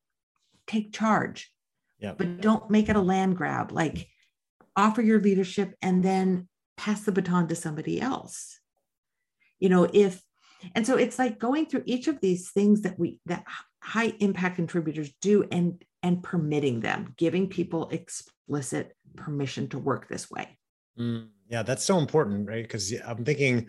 take charge. Yeah. But don't make it a land grab. Like offer your leadership and then pass the baton to somebody else. You know, if and so it's like going through each of these things that we that high impact contributors do and and permitting them, giving people explicit permission to work this way. Mm, yeah, that's so important, right? Because I'm thinking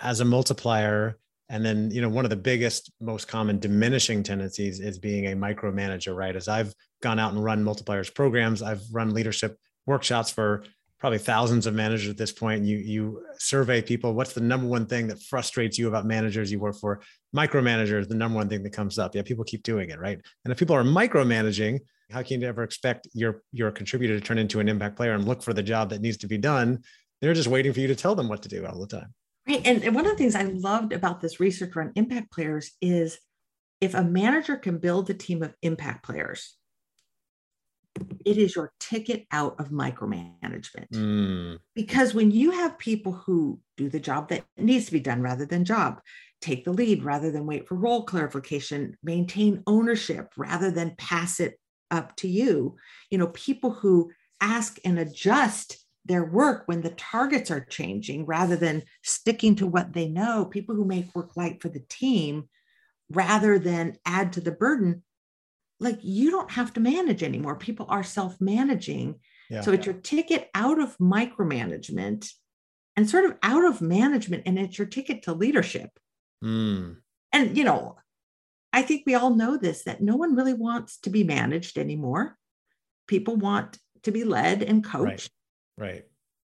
as a multiplier, and then, you know, one of the biggest, most common diminishing tendencies is being a micromanager, right? As I've gone out and run multipliers programs, I've run leadership workshops for probably thousands of managers at this point. You you survey people, what's the number one thing that frustrates you about managers you work for? Micromanager is the number one thing that comes up. Yeah, people keep doing it, right? And if people are micromanaging, how can you ever expect your your contributor to turn into an impact player and look for the job that needs to be done? They're just waiting for you to tell them what to do all the time. Right. And, and one of the things I loved about this research around impact players is if a manager can build a team of impact players, it is your ticket out of micromanagement. Mm. Because when you have people who do the job that needs to be done rather than job, take the lead rather than wait for role clarification, maintain ownership rather than pass it up to you, you know, people who ask and adjust their work when the targets are changing rather than sticking to what they know, people who make work light for the team rather than add to the burden, like you don't have to manage anymore. People are self managing. Yeah. So it's your ticket out of micromanagement and sort of out of management, and it's your ticket to leadership. Mm. And, you know, I think we all know this that no one really wants to be managed anymore. People want to be led and coached. Right. right.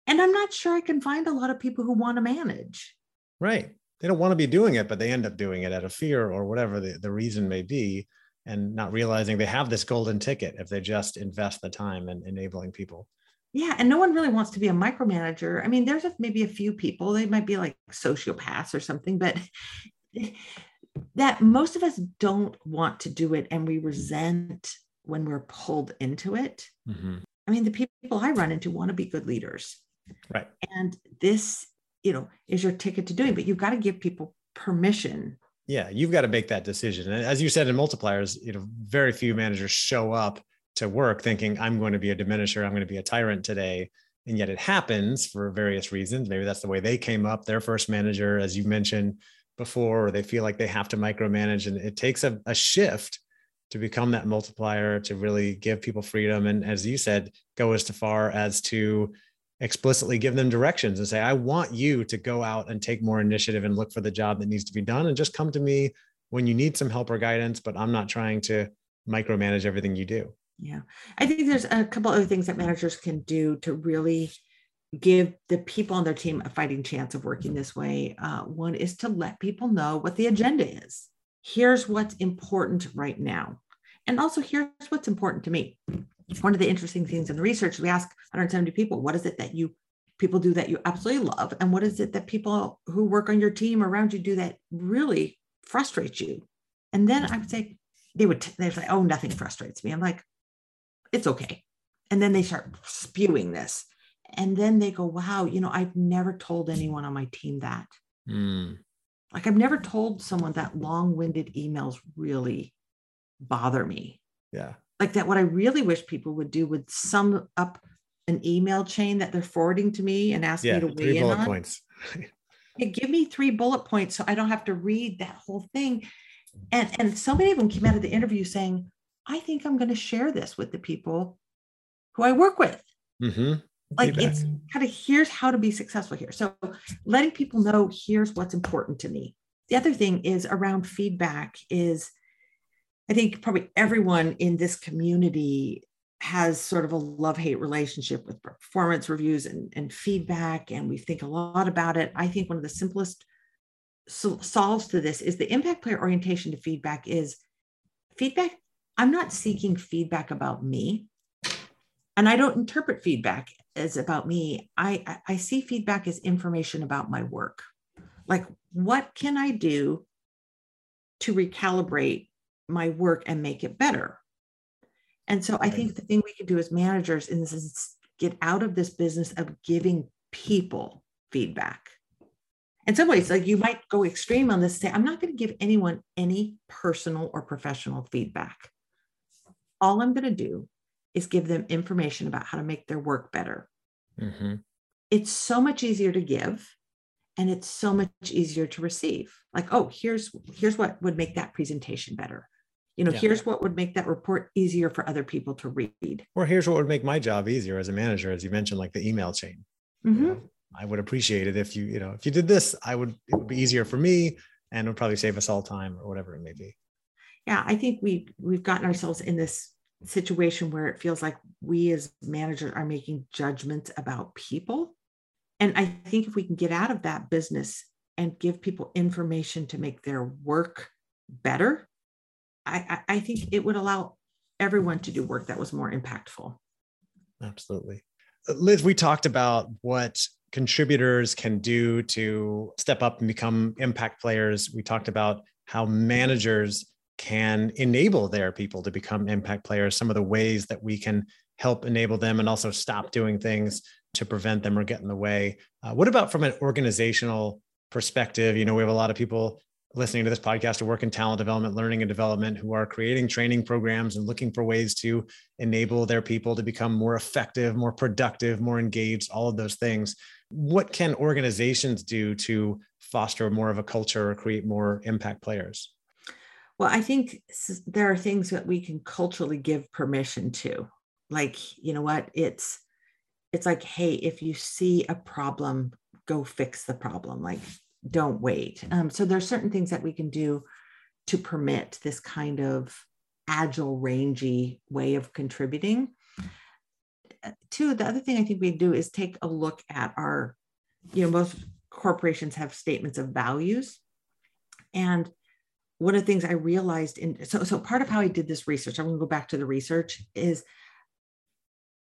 And I'm not sure I can find a lot of people who want to manage. Right. They don't want to be doing it, but they end up doing it out of fear or whatever the, the reason may be, and not realizing they have this golden ticket if they just invest the time in enabling people. Yeah. And no one really wants to be a micromanager. I mean, there's a, maybe a few people, they might be like sociopaths or something, but that most of us don't want to do it and we resent when we're pulled into it. Mm-hmm. I mean, the people I run into want to be good leaders. Right. And this, you know, is your ticket to doing, but you've got to give people permission. Yeah, you've got to make that decision. And as you said in multipliers, you know, very few managers show up to work thinking I'm going to be a diminisher, I'm going to be a tyrant today. And yet it happens for various reasons. Maybe that's the way they came up, their first manager, as you mentioned before, or they feel like they have to micromanage. And it takes a, a shift to become that multiplier to really give people freedom and as you said go as far as to explicitly give them directions and say i want you to go out and take more initiative and look for the job that needs to be done and just come to me when you need some help or guidance but i'm not trying to micromanage everything you do yeah i think there's a couple other things that managers can do to really give the people on their team a fighting chance of working this way uh, one is to let people know what the agenda is here's what's important right now. And also, here's what's important to me. One of the interesting things in the research, we ask 170 people, what is it that you people do that you absolutely love? And what is it that people who work on your team around you do that really frustrates you? And then I would say, they would, they'd say, oh, nothing frustrates me. I'm like, it's okay. And then they start spewing this. And then they go, wow, you know, I've never told anyone on my team that. Mm. Like I've never told someone that long-winded emails really bother me. Yeah. Like that what I really wish people would do would sum up an email chain that they're forwarding to me and ask yeah, me to weigh in bullet on. points. give me three bullet points so I don't have to read that whole thing. And and so many of them came out of the interview saying, I think I'm going to share this with the people who I work with. Mm-hmm like it's kind of here's how to be successful here so letting people know here's what's important to me the other thing is around feedback is i think probably everyone in this community has sort of a love-hate relationship with performance reviews and, and feedback and we think a lot about it i think one of the simplest so- solves to this is the impact player orientation to feedback is feedback i'm not seeking feedback about me and I don't interpret feedback as about me. I, I see feedback as information about my work. Like, what can I do to recalibrate my work and make it better? And so I think the thing we can do as managers in this is get out of this business of giving people feedback. In some ways, like you might go extreme on this, say, I'm not going to give anyone any personal or professional feedback. All I'm going to do is give them information about how to make their work better. Mm-hmm. It's so much easier to give and it's so much easier to receive. Like, oh, here's here's what would make that presentation better. You know, yeah. here's what would make that report easier for other people to read. Or here's what would make my job easier as a manager, as you mentioned, like the email chain. Mm-hmm. You know, I would appreciate it if you, you know, if you did this, I would it would be easier for me and it would probably save us all time or whatever it may be. Yeah, I think we we've gotten ourselves in this situation where it feels like we as managers are making judgments about people. And I think if we can get out of that business and give people information to make their work better, I, I, think it would allow everyone to do work that was more impactful. Absolutely. Uh, Liz, we talked about what contributors can do to step up and become impact players. We talked about how managers can enable their people to become impact players, some of the ways that we can help enable them and also stop doing things to prevent them or get in the way. Uh, what about from an organizational perspective? You know, we have a lot of people listening to this podcast to work in talent development, learning and development, who are creating training programs and looking for ways to enable their people to become more effective, more productive, more engaged, all of those things. What can organizations do to foster more of a culture or create more impact players? Well, I think there are things that we can culturally give permission to. Like, you know what? It's it's like, hey, if you see a problem, go fix the problem. Like, don't wait. Um, so there's certain things that we can do to permit this kind of agile, rangy way of contributing. Uh, two, the other thing I think we do is take a look at our, you know, most corporations have statements of values. And one of the things I realized in so so part of how I did this research, I'm going to go back to the research, is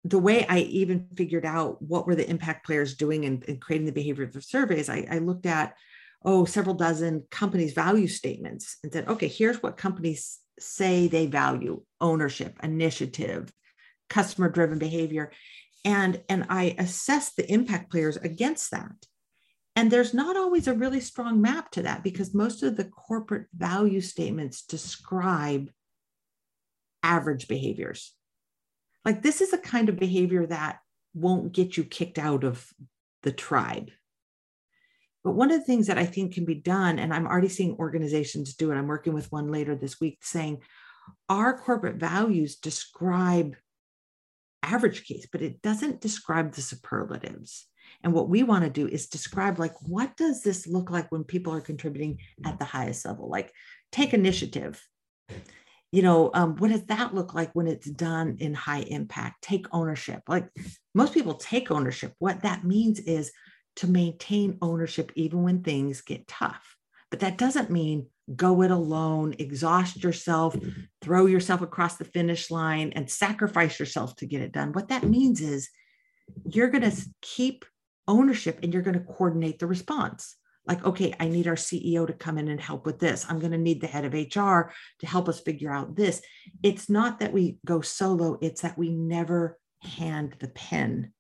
the way I even figured out what were the impact players doing in, in creating the behavior of the surveys, I, I looked at oh several dozen companies' value statements and said, okay, here's what companies say they value: ownership, initiative, customer-driven behavior, and and I assessed the impact players against that. And there's not always a really strong map to that because most of the corporate value statements describe average behaviors. Like this is a kind of behavior that won't get you kicked out of the tribe. But one of the things that I think can be done, and I'm already seeing organizations do it, I'm working with one later this week saying our corporate values describe average case, but it doesn't describe the superlatives. And what we want to do is describe like what does this look like when people are contributing at the highest level? Like take initiative. You know, um, what does that look like when it's done in high impact? Take ownership. Like most people take ownership. What that means is to maintain ownership even when things get tough. But that doesn't mean go it alone, exhaust yourself, throw yourself across the finish line, and sacrifice yourself to get it done. What that means is you're going to keep ownership and you're going to coordinate the response. Like, okay, I need our CEO to come in and help with this. I'm going to need the head of HR to help us figure out this. It's not that we go solo, it's that we never hand the pen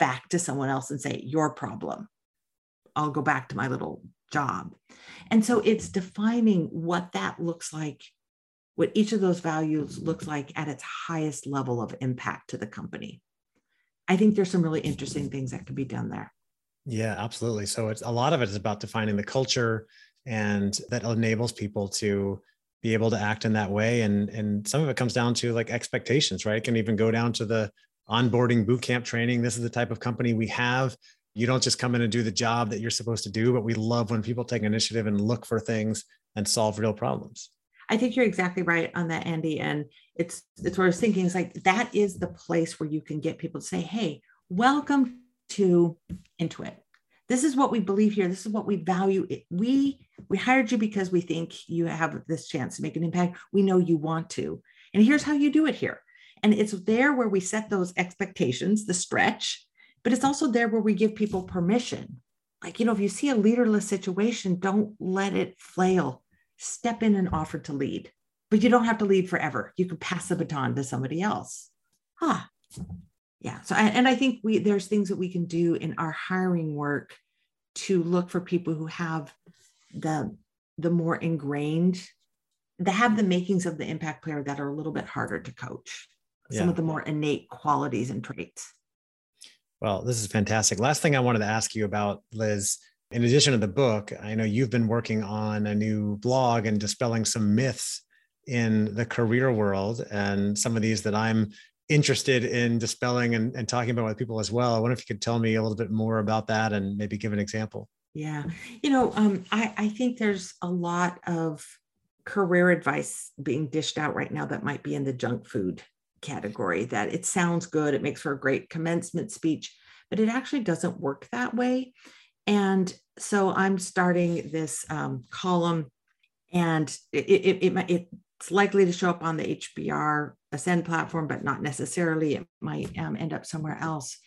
back to someone else and say, Your problem. I'll go back to my little job. And so it's defining what that looks like, what each of those values looks like at its highest level of impact to the company. I think there's some really interesting things that could be done there. Yeah, absolutely. So it's a lot of it is about defining the culture and that enables people to be able to act in that way. And and some of it comes down to like expectations, right? It can even go down to the onboarding boot camp training. This is the type of company we have. You don't just come in and do the job that you're supposed to do, but we love when people take initiative and look for things and solve real problems. I think you're exactly right on that, Andy. And it's it's what I was thinking is like that is the place where you can get people to say, hey, welcome to Intuit. This is what we believe here. This is what we value. We we hired you because we think you have this chance to make an impact. We know you want to. And here's how you do it here. And it's there where we set those expectations, the stretch, but it's also there where we give people permission. Like, you know, if you see a leaderless situation, don't let it flail step in and offer to lead. But you don't have to lead forever. You can pass the baton to somebody else. Huh. Yeah. So, and I think we there's things that we can do in our hiring work to look for people who have the the more ingrained, that have the makings of the impact player that are a little bit harder to coach. Some yeah. of the more innate qualities and traits. Well, this is fantastic. Last thing I wanted to ask you about, Liz, in addition to the book, I know you've been working on a new blog and dispelling some myths in the career world and some of these that I'm interested in dispelling and, and talking about with people as well. I wonder if you could tell me a little bit more about that and maybe give an example. Yeah. You know, um, I, I think there's a lot of career advice being dished out right now that might be in the junk food category that it sounds good, it makes for a great commencement speech, but it actually doesn't work that way. And so I'm starting this um, column, and it, it, it, it's likely to show up on the HBR Ascend platform, but not necessarily. It might um, end up somewhere else.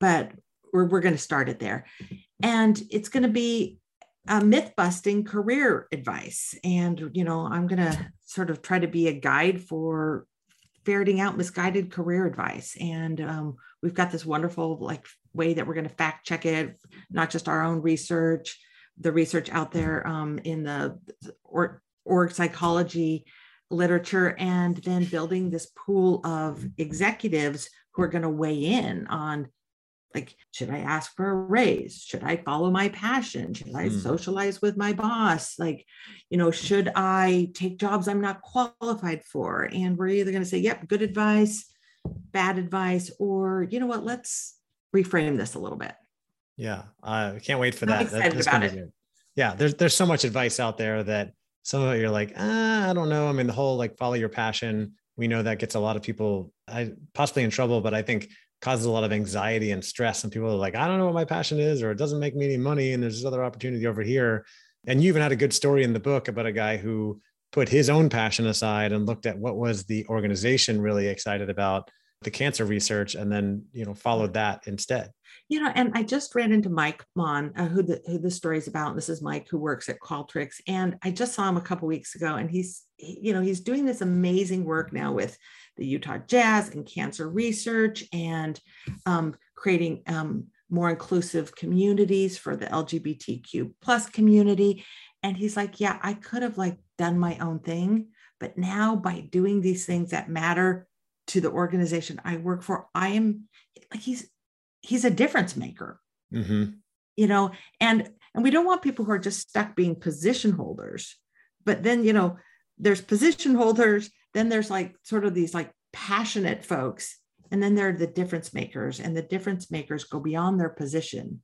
But we're, we're going to start it there. And it's going to be uh, myth busting career advice. And, you know, I'm going to sort of try to be a guide for ferreting out misguided career advice. And um, we've got this wonderful like way that we're going to fact check it, not just our own research, the research out there um, in the org, org psychology literature, and then building this pool of executives who are going to weigh in on like should i ask for a raise? Should i follow my passion? Should i mm. socialize with my boss? Like you know should i take jobs i'm not qualified for? And we're either going to say yep good advice bad advice or you know what? Let's reframe this a little bit. Yeah i can't wait for I'm that. Excited That's about it. yeah there's there's so much advice out there that some of it you're like ah, i don't know. I mean the whole like follow your passion. We know that gets a lot of people I, possibly in trouble but i think causes a lot of anxiety and stress. And people are like, I don't know what my passion is, or it doesn't make me any money. And there's this other opportunity over here. And you even had a good story in the book about a guy who put his own passion aside and looked at what was the organization really excited about the cancer research and then you know followed that instead. You know and i just ran into mike mon uh, who the who the story is about. This is mike who works at qualtrics. And i just saw him a couple weeks ago and he's he, you know he's doing this amazing work now with the Utah Jazz and cancer research and um, creating um, more inclusive communities for the LGBTQ plus community. And he's like, yeah, I could have like done my own thing, but now by doing these things that matter to the organization I work for, I am like he's he's a difference maker. Mm-hmm. You know, and and we don't want people who are just stuck being position holders. But then you know, there's position holders then there's like sort of these like passionate folks and then there are the difference makers and the difference makers go beyond their position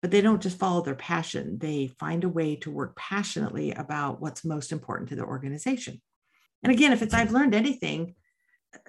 but they don't just follow their passion they find a way to work passionately about what's most important to the organization and again if it's i've learned anything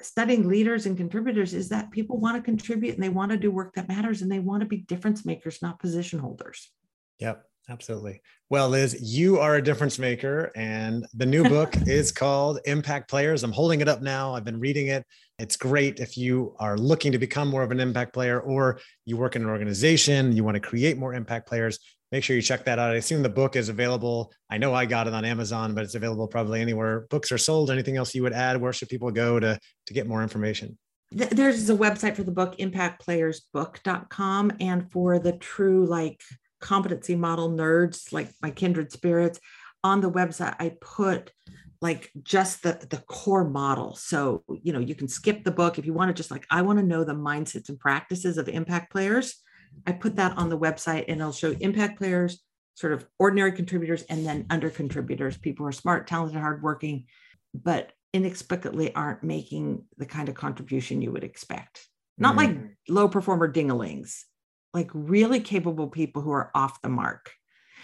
studying leaders and contributors is that people want to contribute and they want to do work that matters and they want to be difference makers not position holders yep Absolutely. Well, Liz, you are a difference maker, and the new book is called Impact Players. I'm holding it up now. I've been reading it. It's great if you are looking to become more of an impact player or you work in an organization, you want to create more impact players. Make sure you check that out. I assume the book is available. I know I got it on Amazon, but it's available probably anywhere books are sold. Anything else you would add? Where should people go to, to get more information? There's a website for the book, impactplayersbook.com. And for the true, like, competency model nerds like my kindred spirits on the website i put like just the the core model so you know you can skip the book if you want to just like i want to know the mindsets and practices of impact players i put that on the website and it'll show impact players sort of ordinary contributors and then under contributors people who are smart talented hardworking but inexplicably aren't making the kind of contribution you would expect not mm-hmm. like low performer dingalings like really capable people who are off the mark.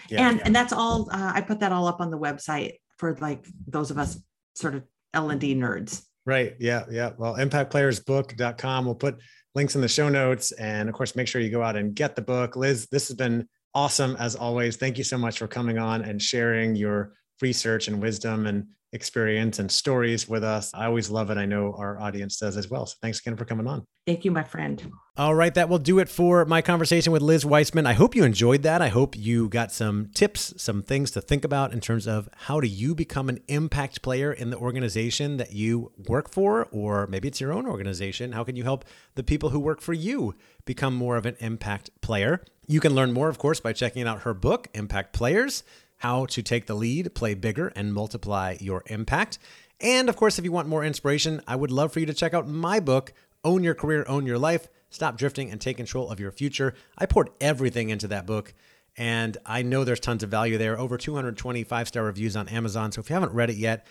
Yeah, and yeah. and that's all uh, I put that all up on the website for like those of us sort of L&D nerds. Right. Yeah. Yeah. Well, impactplayersbook.com. We'll put links in the show notes. And of course, make sure you go out and get the book. Liz, this has been awesome as always. Thank you so much for coming on and sharing your research and wisdom and experience and stories with us. I always love it. I know our audience does as well. So thanks again for coming on. Thank you, my friend. All right, that will do it for my conversation with Liz Wiseman. I hope you enjoyed that. I hope you got some tips, some things to think about in terms of how do you become an impact player in the organization that you work for, or maybe it's your own organization. How can you help the people who work for you become more of an impact player? You can learn more, of course, by checking out her book, Impact Players how to take the lead, play bigger, and multiply your impact. And of course, if you want more inspiration, I would love for you to check out my book, Own Your Career, Own Your Life Stop Drifting and Take Control of Your Future. I poured everything into that book, and I know there's tons of value there. Over 225 star reviews on Amazon. So if you haven't read it yet,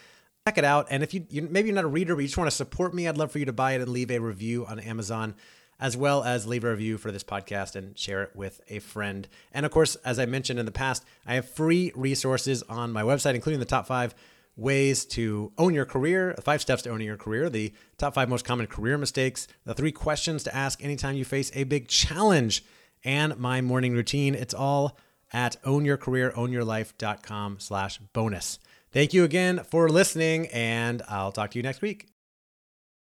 check it out. And if you, you maybe you're not a reader, but you just want to support me, I'd love for you to buy it and leave a review on Amazon as well as leave a review for this podcast and share it with a friend. And of course, as I mentioned in the past, I have free resources on my website, including the top five ways to own your career, five steps to owning your career, the top five most common career mistakes, the three questions to ask anytime you face a big challenge, and my morning routine. It's all at ownyourcareerownyourlife.com slash bonus. Thank you again for listening, and I'll talk to you next week.